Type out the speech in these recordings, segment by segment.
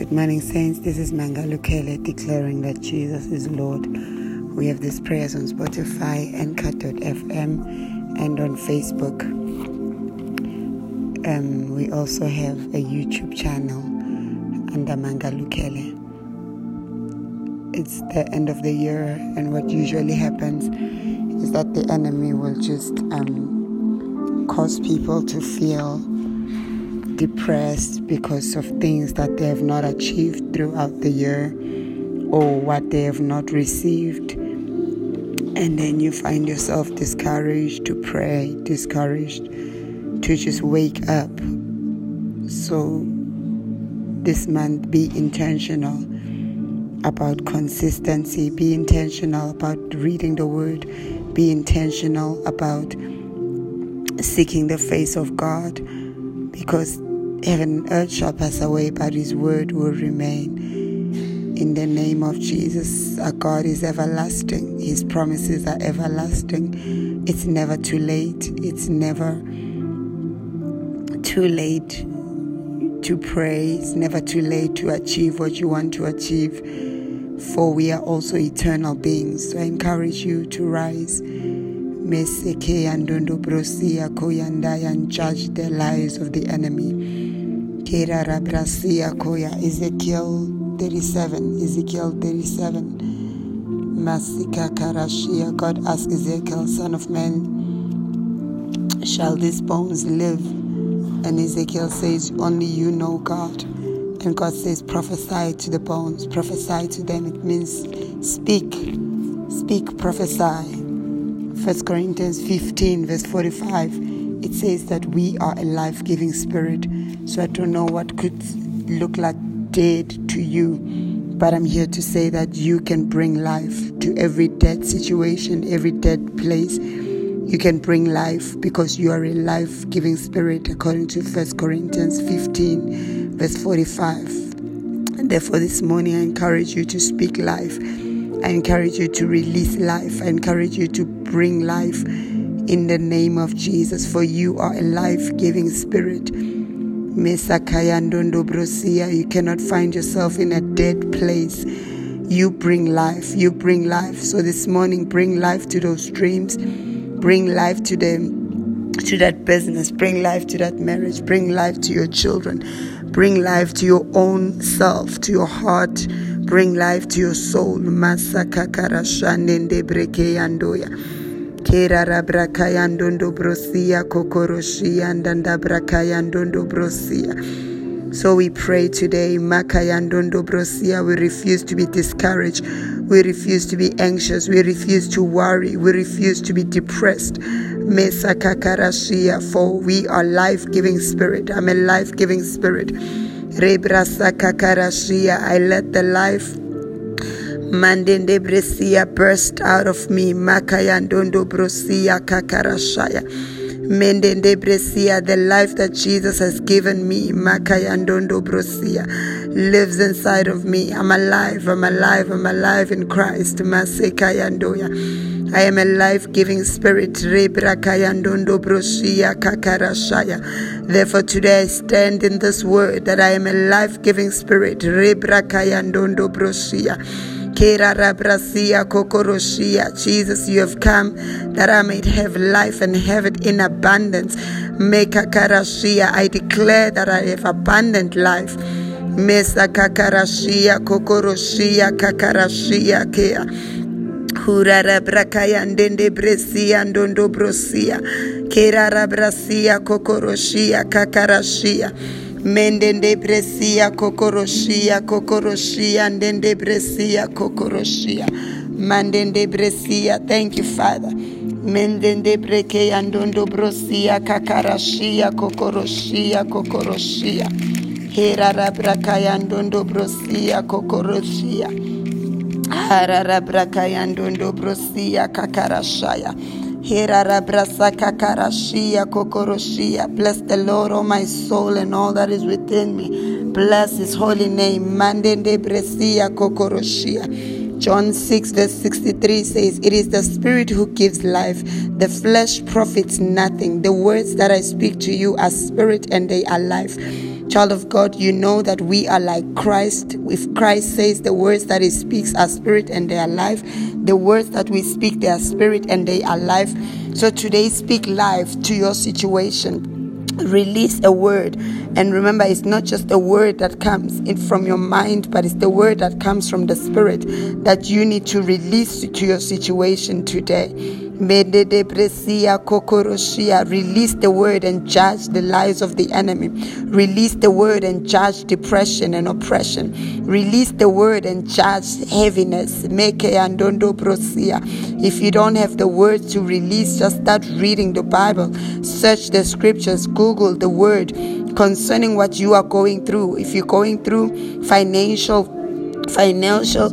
Good morning, Saints. This is Manga Lukele declaring that Jesus is Lord. We have these prayers on Spotify, Anchor.fm, and on Facebook. Um, we also have a YouTube channel under Manga Lukele. It's the end of the year, and what usually happens is that the enemy will just um, cause people to feel depressed because of things that they have not achieved throughout the year or what they have not received. And then you find yourself discouraged to pray, discouraged to just wake up. So, this month, be intentional about consistency, be intentional about reading the word, be intentional about seeking the face of God because Heaven earth shall pass away, but his word will remain. In the name of Jesus, our God is everlasting. His promises are everlasting. It's never too late. It's never too late to pray. It's never too late to achieve what you want to achieve. For we are also eternal beings. So I encourage you to rise. And judge the lies of the enemy. Ezekiel 37, Ezekiel 37. Masika Karashia, God asked Ezekiel, Son of man, shall these bones live? And Ezekiel says, Only you know God. And God says, Prophesy to the bones, prophesy to them. It means speak, speak, prophesy. 1 Corinthians 15, verse 45 it says that we are a life giving spirit. So I don't know what could look like dead to you, but I'm here to say that you can bring life to every dead situation, every dead place. You can bring life because you are a life giving spirit, according to 1 Corinthians 15, verse 45. And therefore, this morning, I encourage you to speak life. I encourage you to release life. I encourage you to bring life in the name of Jesus, for you are a life giving spirit. You cannot find yourself in a dead place. You bring life. You bring life. So this morning, bring life to those dreams. Bring life to them to that business, bring life to that marriage, bring life to your children, bring life to your own self, to your heart, bring life to your soul. Masaka karashanende brakayandondo brosia kokoroshia ndanda brakayandondo brosia. So we pray today, Makayandondo brosia, we refuse to be discouraged. We refuse to be anxious. We refuse to worry. We refuse to be depressed. Mesa kakarashia, for we are life-giving spirit. I'm a life-giving spirit. Rebrasa kakarashia, I let the life Mandende bresia burst out of me. Makayandondo brosia kakarashaya. Mendende bresia, the life that Jesus has given me, Makayandondo brosia, lives inside of me. I'm alive, I'm alive, I'm alive in Christ. Masekayandoya. I am a life giving spirit. Therefore, today I stand in this word that I am a life giving spirit. Jesus, you have come that I might have life and have it in abundance. I declare that I have abundant life. Mesa kakarashia kokoroshia kakarashia kea. Hurara brakaya ndende bresia ndondo brosia. Kerara brasia kokoroshia kakarashia. Mendende bresia kokoroshia kokoroshia ndende bresia kokoroshia. Mandende bresia thank you father. Mendende breke andondo brosia kakarashia kokoroshia kokoroshia. Herara brakaya ndondo brosia kokoroshia. Harara brakaya ndondo brosia kakarashaya Bless the Lord, oh my soul, and all that is within me. Bless his holy name. John 6, verse 63 says, It is the Spirit who gives life. The flesh profits nothing. The words that I speak to you are spirit and they are life. Child of God, you know that we are like Christ. If Christ says the words that he speaks are spirit and they are life, the words that we speak, they are spirit and they are life. So today, speak life to your situation release a word and remember it's not just a word that comes in from your mind but it's the word that comes from the spirit that you need to release to your situation today Release the word and judge the lies of the enemy. Release the word and judge depression and oppression. Release the word and judge heaviness. If you don't have the word to release, just start reading the Bible. Search the scriptures. Google the word concerning what you are going through. If you're going through financial financial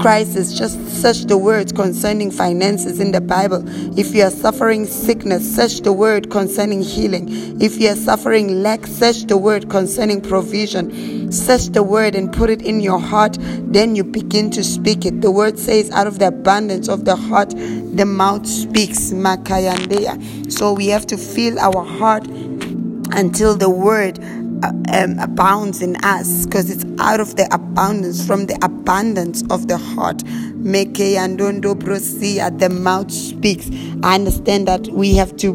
crisis, just search the words concerning finances in the Bible. If you are suffering sickness, search the word concerning healing. If you are suffering lack, search the word concerning provision. Search the word and put it in your heart. Then you begin to speak it. The word says, out of the abundance of the heart, the mouth speaks. Makayandea. So we have to fill our heart until the word um, abounds in us because it's out of the abundance, from the abundance of the heart. Make andondo prosia, the mouth speaks. I understand that we have to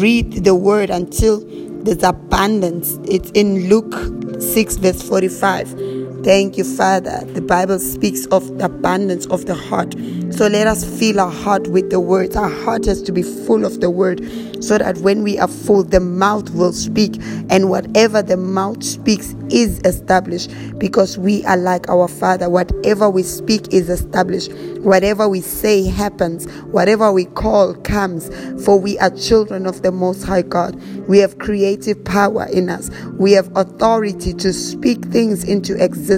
read the word until there's abundance. It's in Luke 6, verse 45. Thank you, Father. The Bible speaks of the abundance of the heart. So let us fill our heart with the words. Our heart has to be full of the word so that when we are full, the mouth will speak. And whatever the mouth speaks is established because we are like our Father. Whatever we speak is established. Whatever we say happens. Whatever we call comes. For we are children of the Most High God. We have creative power in us. We have authority to speak things into existence.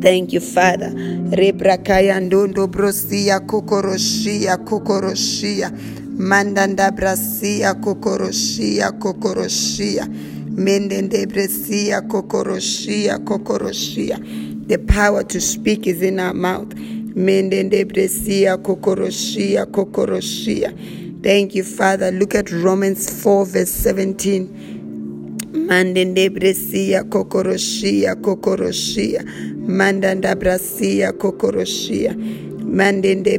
Thank you, Father. Rebrakaya ndondo brosia kokoroshia kokoroshia mandanda brasia kokoroshia kokoroshia mendende bresia kokoroshia kokoroshia. The power to speak is in our mouth. Mendende bresia kokoroshia kokoroshia. Thank you, Father. Look at Romans 4, verse 17. Mandende bresia kokoroshia kokoroshia. Mandanda brasia kokoroshia. Mandende.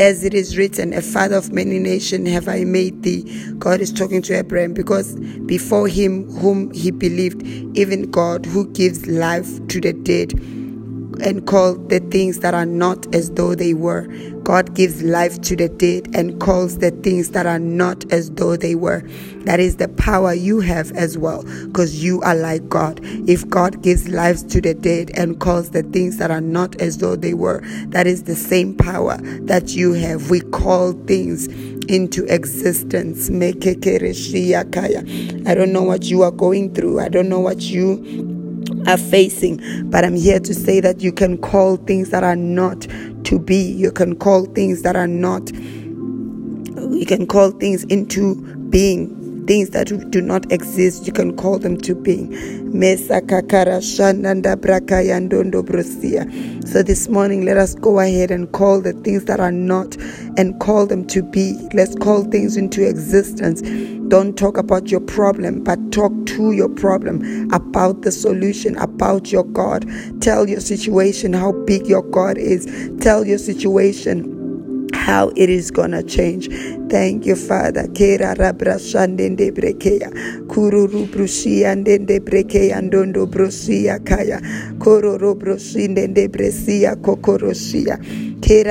As it is written, a father of many nations have I made thee. God is talking to Abraham because before him whom he believed, even God who gives life to the dead and call the things that are not as though they were. God gives life to the dead and calls the things that are not as though they were. That is the power you have as well, because you are like God. If God gives life to the dead and calls the things that are not as though they were, that is the same power that you have. We call things into existence. I don't know what you are going through. I don't know what you are facing. But I'm here to say that you can call things that are not to be. You can call things that are not. You can call things into being things that do not exist, you can call them to being. So this morning, let us go ahead and call the things that are not and call them to be. Let's call things into existence. Don't talk about your problem, but talk to your problem, about the solution, about your God. Tell your situation how big your God is. Tell your situation how it is gonna change. Thank you, Father. Kera rabra shandende brekeya. Kururu brushia ndende brekeya ndondo brushia kaya. Kororo brushindende bresia kokoroshia. Thank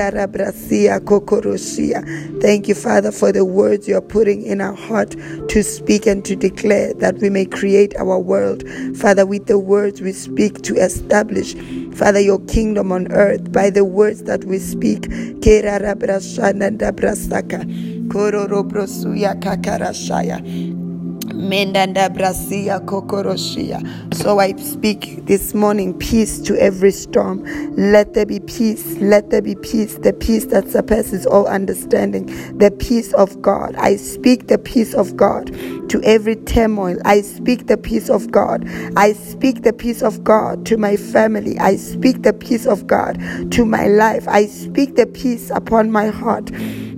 you, Father, for the words you are putting in our heart to speak and to declare that we may create our world. Father, with the words we speak to establish, Father, your kingdom on earth by the words that we speak. Kera rabrashana dabrasaka. Kororo brosuya kakarashaya. So I speak this morning peace to every storm. Let there be peace. Let there be peace. The peace that surpasses all understanding. The peace of God. I speak the peace of God to every turmoil. I speak the peace of God. I speak the peace of God to my family. I speak the peace of God to my life. I speak the peace upon my heart.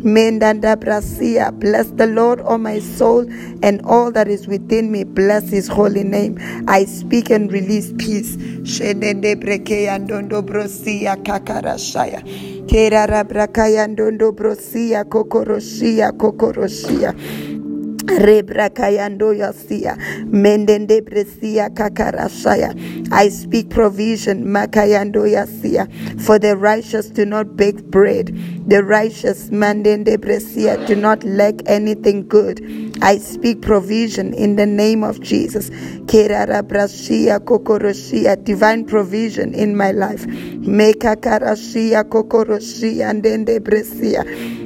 Mendanda Brasia. Bless the Lord, O my soul, and all that is within me. Bless his holy name. I speak and release peace. Shenende brekeya ndondo brosia kakarashaya. Kerara brakaya ndondo brosia kokoroshia kokoroshia. Rebrakayando Mendende Bresia Kakarashaya. I speak provision, Makayando Yasia, for the righteous do not bake bread. The righteous, man Mandende Bresia, do not lack anything good. I speak provision in the name of Jesus. Kerara Brashia Kokoroshia, divine provision in my life. Mekakarashia Kokoroshia and Bresia.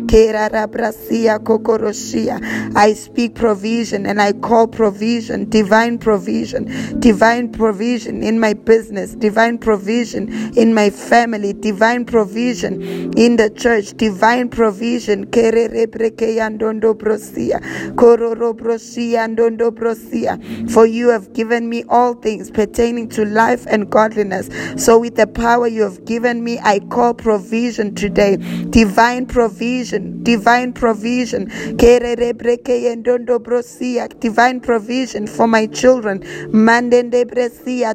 I speak provision and I call provision, divine provision, divine provision in my business, divine provision in my family, divine provision in the church, divine provision. For you have given me all things pertaining to life and godliness. So, with the power you have given me, I call provision today, divine provision divine provision, divine provision for my children,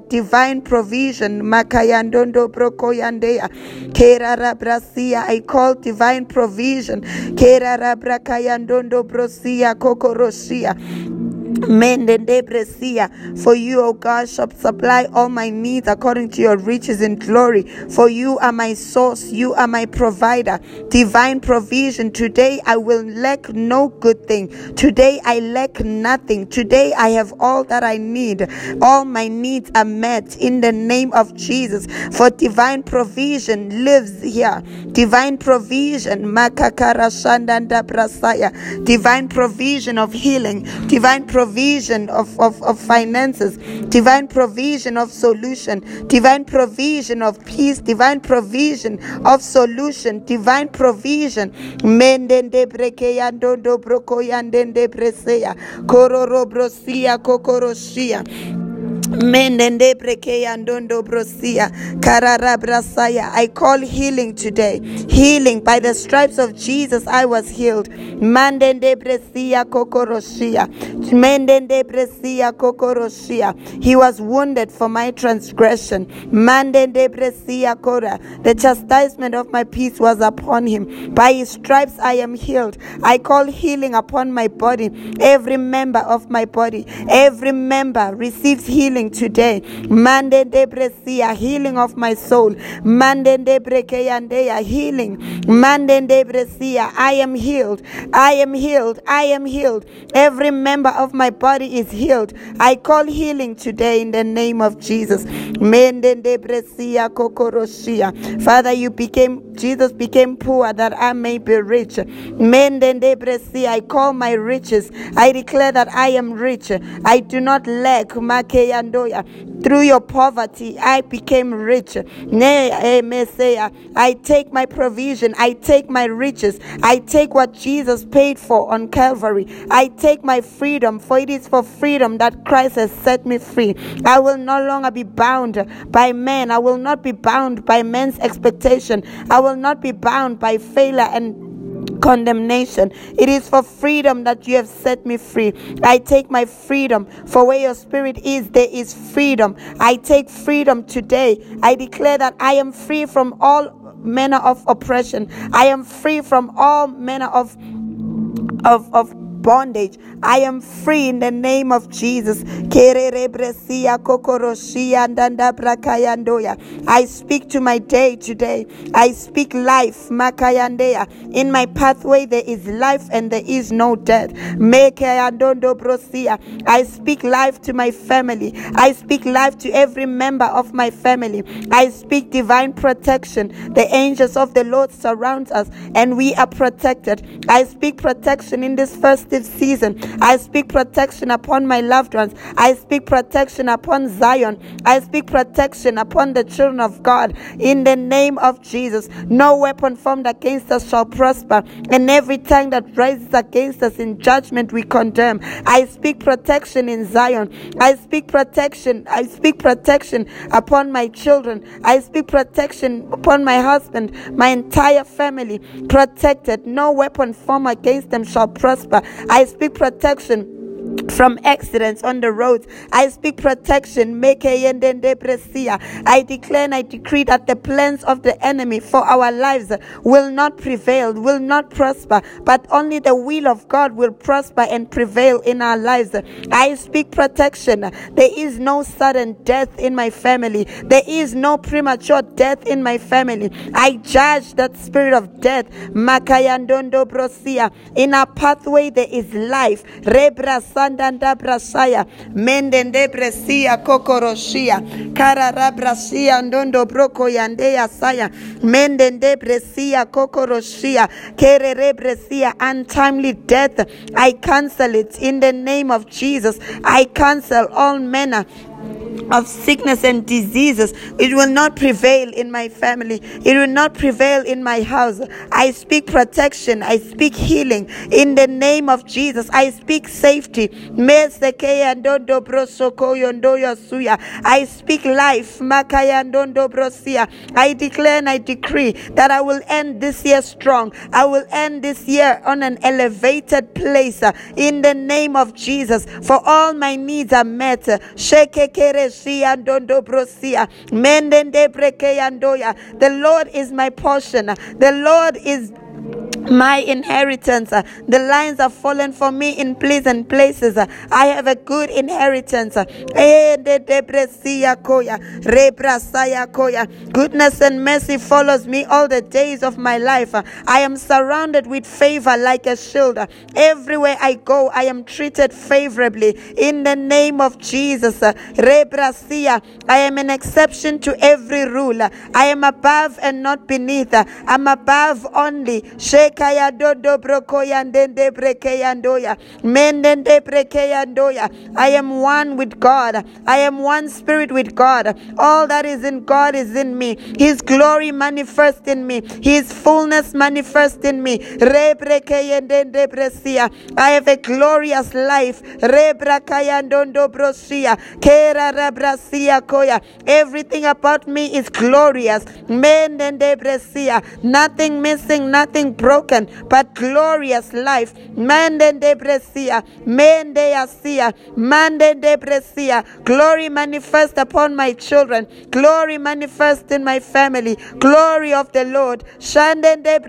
divine provision, I call divine provision, For you, O God, shall supply all my needs according to your riches and glory. For you are my source, you are my provider. Divine provision. Today I will lack no good thing. Today I lack nothing. Today I have all that I need. All my needs are met in the name of Jesus. For divine provision lives here. Divine provision. Divine provision of healing. Divine provision provision of, of, of finances, divine provision of solution, divine provision of peace, divine provision of solution, divine provision. Mendende breseya, kororobrosia kokorosia. Brosia kararabrasaya. I call healing today. Healing by the stripes of Jesus I was healed. Mandende bresia kokorosia. Mendende. He was wounded for my transgression. Mandende bresia kora. The chastisement of my peace was upon him. By his stripes I am healed. I call healing upon my body. Every member of my body, every member receives healing healing today. Mande de bresia, healing of my soul. Mande de brekeyandeya, healing. Mande de bresia, I am healed. I am healed. I am healed. Every member of my body is healed. I call healing today in the name of Jesus. Mende de bresia kokorosia. Father, you became Jesus became poor that I may be rich. I call my riches. I declare that I am rich. I do not lack. Through your poverty, I became rich. Nay, Messiah, I take my provision, I take my riches, I take what Jesus paid for on Calvary. I take my freedom, for it is for freedom that Christ has set me free. I will no longer be bound by men. I will not be bound by men's expectation. I will not be bound by failure and condemnation. It is for freedom that you have set me free. I take my freedom. For where your spirit is, there is freedom. I take freedom today. I declare that I am free from all manner of oppression. I am free from all manner of of, of bondage. I am free in the name of Jesus. I speak to my day today. I speak life. In my pathway there is life and there is no death. I speak life to my family. I speak life to every member of my family. I speak divine protection. The angels of the Lord surround us and we are protected. I speak protection in this first season. I speak protection upon my loved ones. I speak protection upon Zion. I speak protection upon the children of God. In the name of Jesus, no weapon formed against us shall prosper, and every tongue that rises against us in judgment we condemn. I speak protection in Zion. I speak protection. I speak protection upon my children. I speak protection upon my husband, my entire family. Protected. No weapon formed against them shall prosper. I speak protection from accidents on the roads. I speak protection. I declare and I decree that the plans of the enemy for our lives will not prevail, will not prosper, but only the will of God will prosper and prevail in our lives. I speak protection. There is no sudden death in my family. There is no premature death in my family. I judge that spirit of death. In our pathway there is life. Sandanda Brasaya, Mendende Bresia, Kokoroshia, Karara Brasia, Ndondo Broko Yandea Saya, Mendende Bresia, Kokoroshia, Kerere Bresia, untimely death. I cancel it in the name of Jesus. I cancel all manner of sickness and diseases. It will not prevail in my family. It will not prevail in my house. I speak protection. I speak healing in the name of Jesus. I speak safety. I speak life. I declare and I decree that I will end this year strong. I will end this year on an elevated place in the name of Jesus. For all my needs are met. The Lord is my portion. The Lord is my inheritance. Uh, the lines have fallen for me in pleasant places. Uh, I have a good inheritance. Uh, Goodness and mercy follows me all the days of my life. I am surrounded with favor like a shield. Everywhere I go, I am treated favorably in the name of Jesus. I am an exception to every rule. I am above and not beneath. I'm above only. Shake dodo mendende I am one with God. I am one spirit with God. All that is in God is in me. His glory manifest in me. His fullness manifest in me. Bresia. I have a glorious life. Brosia. Kera koya. Everything about me is glorious. Mendende bresia. Nothing missing nothing broken broken but glorious life. Mande de bresia, mende asia, mande de. Glory manifest upon my children. Glory manifest in my family. Glory of the Lord. Shande de.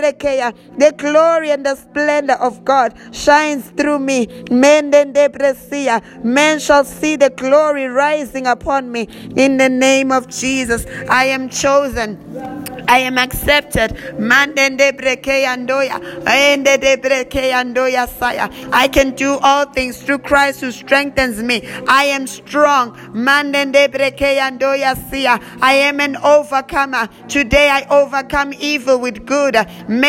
The glory and the splendor of God shines through me. Mende de. Men shall see the glory rising upon me. In the name of Jesus, I am chosen. I am accepted. I can do all things through Christ who strengthens me. I am strong. I am an overcomer. Today I overcome evil with good. I'm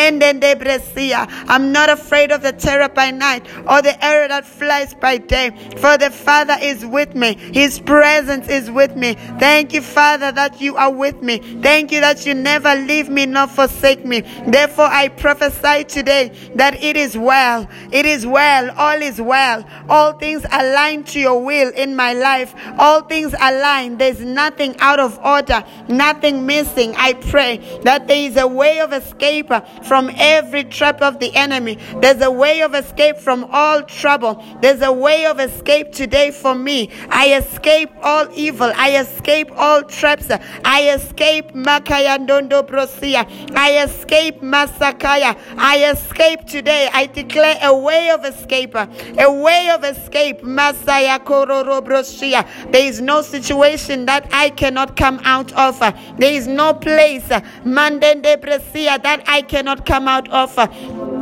not afraid of the terror by night or the arrow that flies by day. For the Father is with me. His presence is with me. Thank you, Father, that you are with me. Thank you that you never leave me nor forsake me. Therefore I prophesy today that it is well. It is well. All is well. All things align to your will in my life. All things align. There's nothing out of order, nothing missing. I pray that there is a way of escape from every trap of the enemy. There's a way of escape from all trouble. There's a way of escape today for me. I escape all evil. I escape all traps. I escape Brosia. I escape Masakaya. I escape today. I declare a way of escape, a way of escape. Masaya Kororobroshia. There is no situation that I cannot come out of. There is no place, Mandende that I cannot come out of.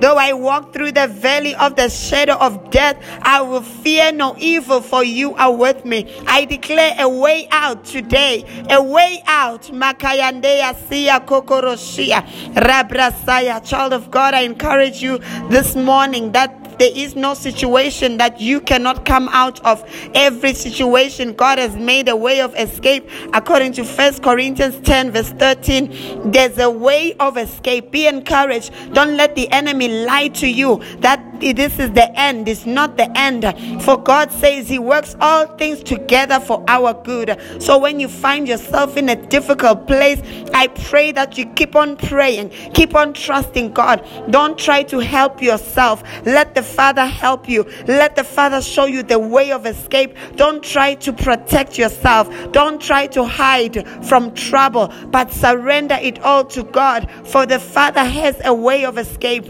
Though I walk through the valley of the shadow of death, I will fear no evil, for you are with me. I declare a way out today, a way out. Makayandeya siya kokoroshia rabrasaya. Child of God, I encourage you this morning that there is no situation that you cannot come out of. Every situation, God has made a way of escape. According to First Corinthians 10, verse 13, there's a way of escape. Be encouraged. Don't let the enemy lie to you that this is the end. It's not the end. For God says He works all things together for our good. So when you find yourself in a difficult place, I pray that you keep on praying, keep on trusting God. Don't try to help yourself. Let the Father help you. Let the Father show you the way of escape. Don't try to protect yourself. Don't try to hide from trouble, but surrender it all to God. For the Father has a way of escape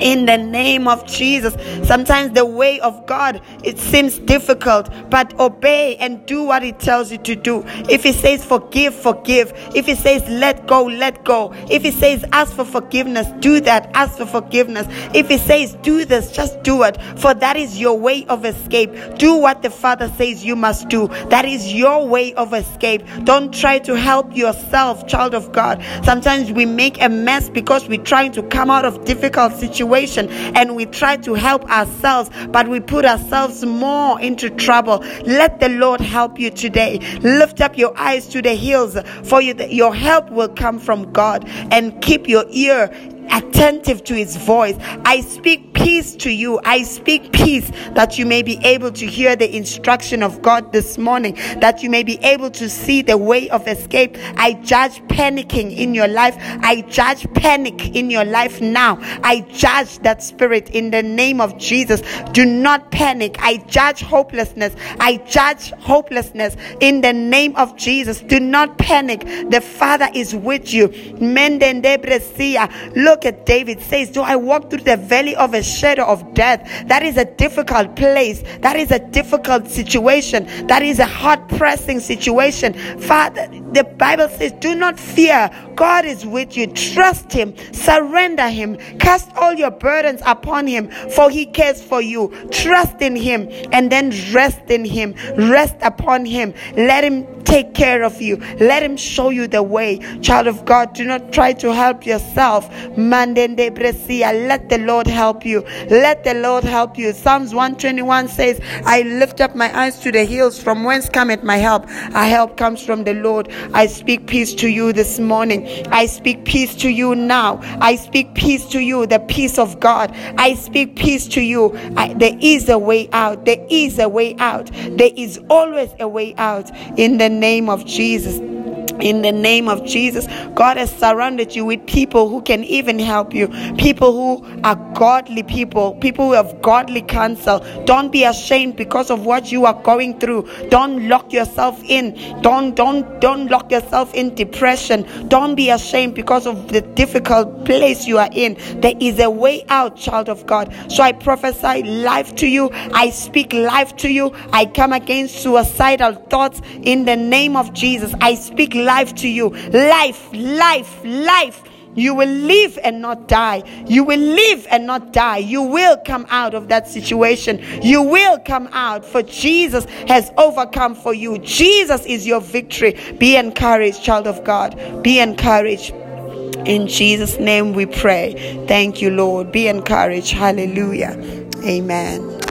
in the name of Jesus. Sometimes the way of God it seems difficult, but obey and do what He tells you to do. If He says forgive, forgive. If He says let go, let go. If He says ask for forgiveness, do that. Ask for forgiveness. If He says do this, just do it. For that is your way of escape. Do what the Father says you must do. That is your way of escape. Don't try to help yourself, child of God. Sometimes we make a mess because we're trying to come out of difficult situations situation and we try to help ourselves, but we put ourselves more into trouble. Let the Lord help you today. Lift up your eyes to the hills, for you, your help will come from God, and keep your ear attentive to his voice. I speak peace to you. I speak peace that you may be able to hear the instruction of God this morning, that you may be able to see the way of escape. I judge panicking in your life. I judge panic in your life now. I judge that spirit in the name of Jesus. Do not panic. I judge hopelessness. I judge hopelessness in the name of Jesus. Do not panic. The Father is with you. Look look at David says, Do I walk through the valley of a shadow of death? That is a difficult place. That is a difficult situation. That is a heart pressing situation. Father, the Bible says, Do not fear. God is with you. Trust Him. Surrender Him. Cast all your burdens upon Him, for He cares for you. Trust in Him and then rest in Him. Rest upon Him. Let Him take care of you. Let Him show you the way. Child of God, do not try to help yourself. Let the Lord help you. Let the Lord help you. Psalms 121 says, I lift up my eyes to the hills from whence cometh my help. Our help comes from the Lord. I speak peace to you this morning. I speak peace to you now. I speak peace to you, the peace of God. I speak peace to you. I, there is a way out. There is a way out. There is always a way out in the name of Jesus. In the name of Jesus, God has surrounded you with people who can even help you. People who are godly people, people who have godly counsel. Don't be ashamed because of what you are going through. Don't lock yourself in. Don't don't don't lock yourself in depression. Don't be ashamed because of the difficult place you are in. There is a way out, child of God. So I prophesy life to you. I speak life to you. I come against suicidal thoughts in the name of Jesus. I speak life to you. Life, life, life. You will live and not die. You will live and not die. You will come out of that situation. You will come out, for Jesus has overcome for you. Jesus is your victory. Be encouraged, child of God. Be encouraged. In Jesus' name we pray. Thank you, Lord. Be encouraged. Hallelujah. Amen.